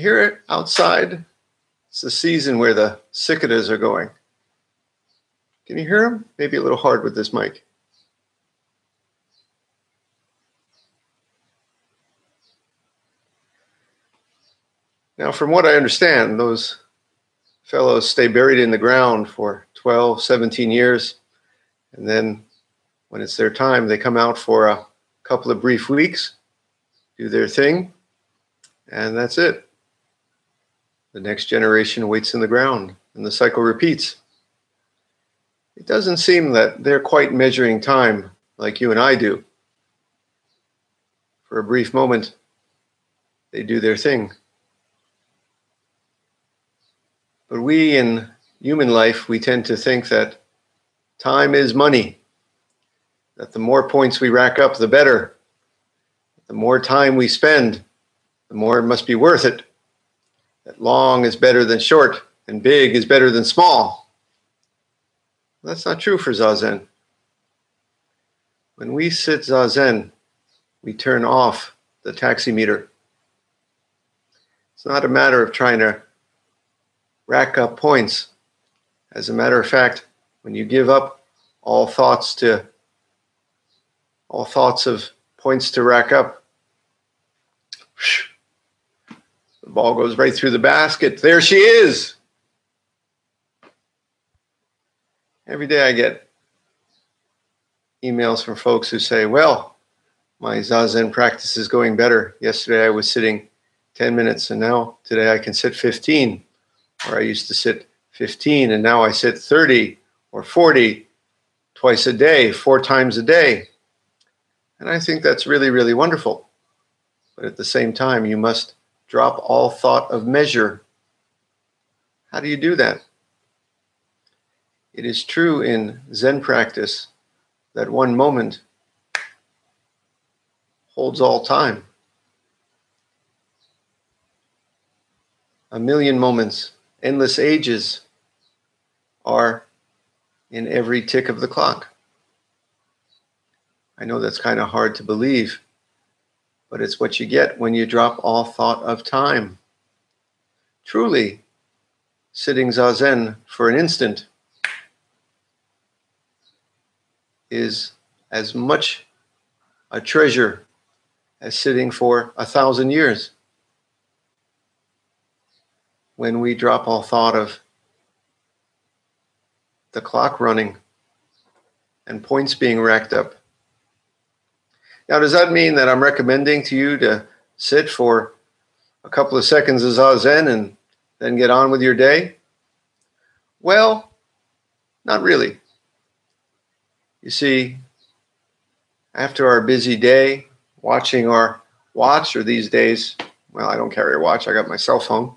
Hear it outside? It's the season where the cicadas are going. Can you hear them? Maybe a little hard with this mic. Now, from what I understand, those fellows stay buried in the ground for 12, 17 years. And then when it's their time, they come out for a couple of brief weeks, do their thing, and that's it. The next generation waits in the ground, and the cycle repeats. It doesn't seem that they're quite measuring time like you and I do. For a brief moment, they do their thing. But we in human life, we tend to think that time is money, that the more points we rack up, the better. The more time we spend, the more it must be worth it that long is better than short and big is better than small. That's not true for Zazen. When we sit Zazen, we turn off the taximeter. It's not a matter of trying to rack up points. As a matter of fact, when you give up all thoughts to all thoughts of points to rack up, the ball goes right through the basket. There she is. Every day I get emails from folks who say, Well, my Zazen practice is going better. Yesterday I was sitting 10 minutes and now today I can sit 15. Or I used to sit 15 and now I sit 30 or 40 twice a day, four times a day. And I think that's really, really wonderful. But at the same time, you must drop all thought of measure. How do you do that? It is true in Zen practice that one moment holds all time. A million moments, endless ages are in every tick of the clock. I know that's kind of hard to believe but it's what you get when you drop all thought of time. Truly, sitting zazen for an instant is as much a treasure as sitting for a thousand years. When we drop all thought of the clock running and points being racked up, now, does that mean that I'm recommending to you to sit for a couple of seconds of zazen and then get on with your day? Well, not really. You see, after our busy day, watching our watch, or these days, well, I don't carry a watch, I got my cell phone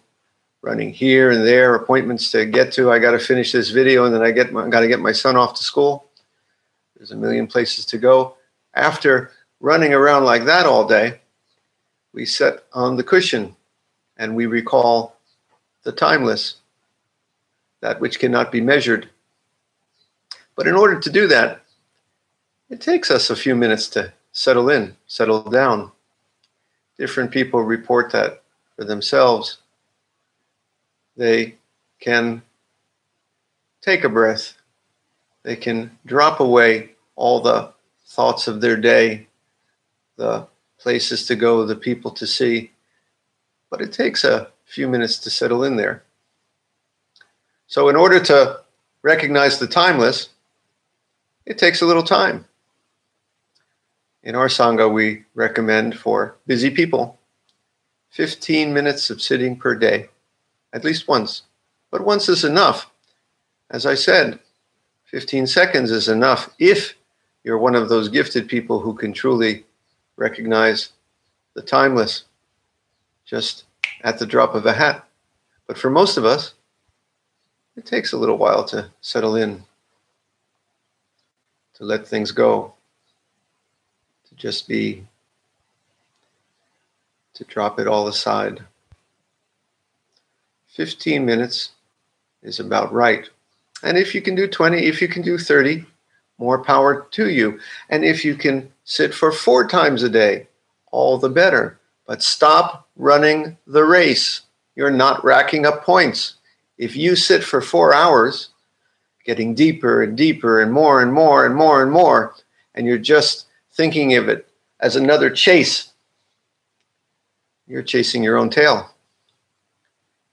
running here and there, appointments to get to. I got to finish this video and then I get got to get my son off to school. There's a million places to go. After running around like that all day, we sit on the cushion and we recall the timeless, that which cannot be measured. But in order to do that, it takes us a few minutes to settle in, settle down. Different people report that for themselves. They can take a breath, they can drop away all the thoughts of their day the places to go, the people to see. But it takes a few minutes to settle in there. So, in order to recognize the timeless, it takes a little time. In our Sangha, we recommend for busy people 15 minutes of sitting per day, at least once, but once is enough. As I said, 15 seconds is enough if you're one of those gifted people who can truly recognize the timeless just at the drop of a hat. But for most of us, it takes a little while to settle in, to let things go, to just be, to drop it all aside. 15 minutes is about right. And if you can do 20, if you can do 30, more power to you. And if you can sit for four times a day, all the better. But stop running the race. You're not racking up points. If you sit for four hours, getting deeper and deeper and more and more and more and more, and you're just thinking of it as another chase, you're chasing your own tail.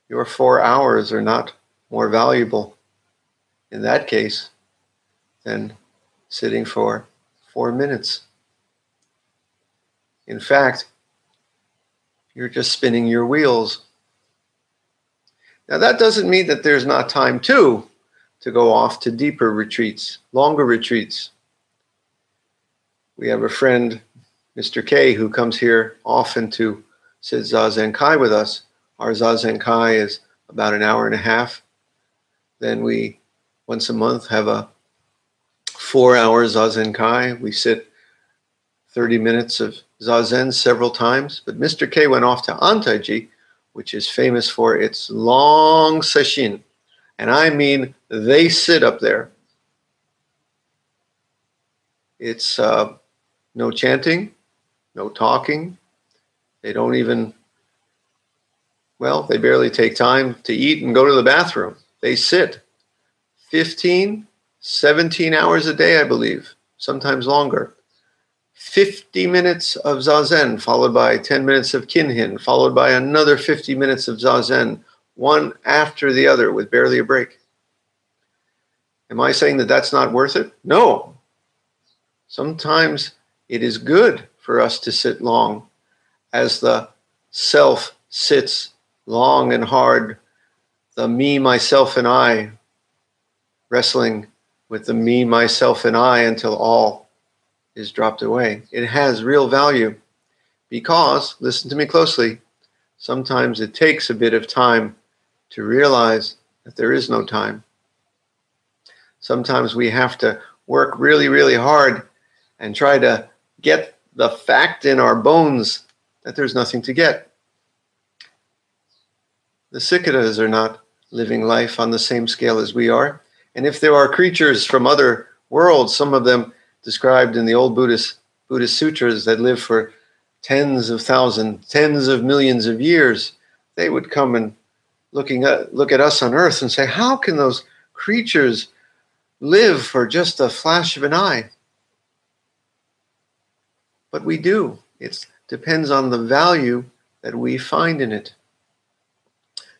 Your four hours are not more valuable in that case than sitting for four minutes. In fact, you're just spinning your wheels. Now, that doesn't mean that there's not time too to go off to deeper retreats, longer retreats. We have a friend, Mr. K, who comes here often to sit Zazen Kai with us. Our Zazen Kai is about an hour and a half. Then we, once a month, have a four hours Zazen Kai. We sit 30 minutes of Zazen several times. But Mr. K went off to Antaiji, which is famous for its long sesshin. And I mean, they sit up there. It's uh, no chanting, no talking. They don't even, well, they barely take time to eat and go to the bathroom. They sit 15, 17 hours a day, I believe, sometimes longer. 50 minutes of zazen, followed by 10 minutes of kinhin, followed by another 50 minutes of zazen, one after the other with barely a break. Am I saying that that's not worth it? No. Sometimes it is good for us to sit long as the self sits long and hard, the me, myself, and I, wrestling with the me, myself, and I until all is dropped away. It has real value because, listen to me closely, sometimes it takes a bit of time to realize that there is no time. Sometimes we have to work really, really hard and try to get the fact in our bones that there's nothing to get. The cicadas are not living life on the same scale as we are. And if there are creatures from other worlds, some of them described in the old Buddhist Buddhist sutras that live for tens of thousands, tens of millions of years, they would come and looking at look at us on earth and say, how can those creatures live for just a flash of an eye? But we do. It depends on the value that we find in it.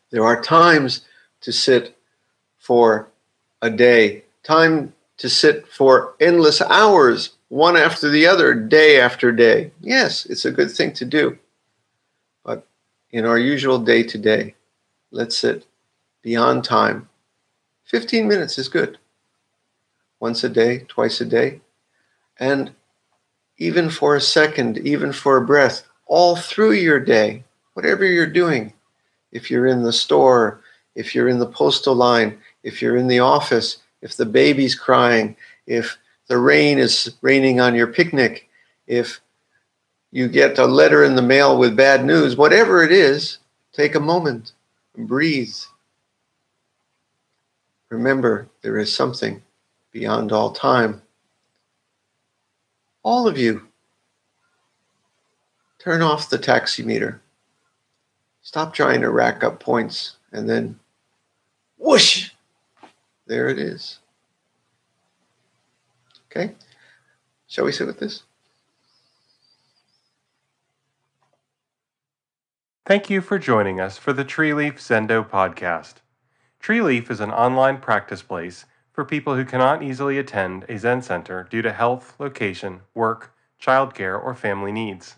There are times to sit for a day, time to sit for endless hours, one after the other, day after day. Yes, it's a good thing to do. But in our usual day to day, let's sit beyond time. 15 minutes is good. Once a day, twice a day. And even for a second, even for a breath, all through your day, whatever you're doing. If you're in the store, if you're in the postal line, if you're in the office, if the baby's crying, if the rain is raining on your picnic, if you get a letter in the mail with bad news, whatever it is, take a moment and breathe. Remember, there is something beyond all time. All of you, turn off the taximeter. Stop trying to rack up points and then whoosh, there it is. Okay? Shall we sit with this? Thank you for joining us for the Tree Leaf Zendo podcast. Tree Leaf is an online practice place for people who cannot easily attend a Zen center due to health, location, work, childcare, or family needs.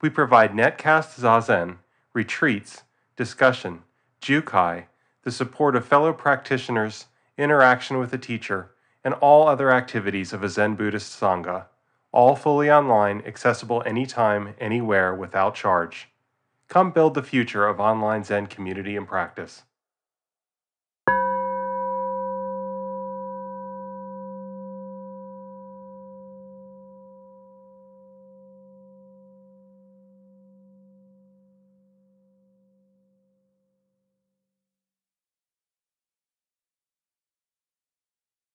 We provide netcast zazen, retreats, discussion, jukai, the support of fellow practitioners, interaction with a teacher, and all other activities of a Zen Buddhist Sangha, all fully online, accessible anytime, anywhere, without charge. Come build the future of online Zen community and practice.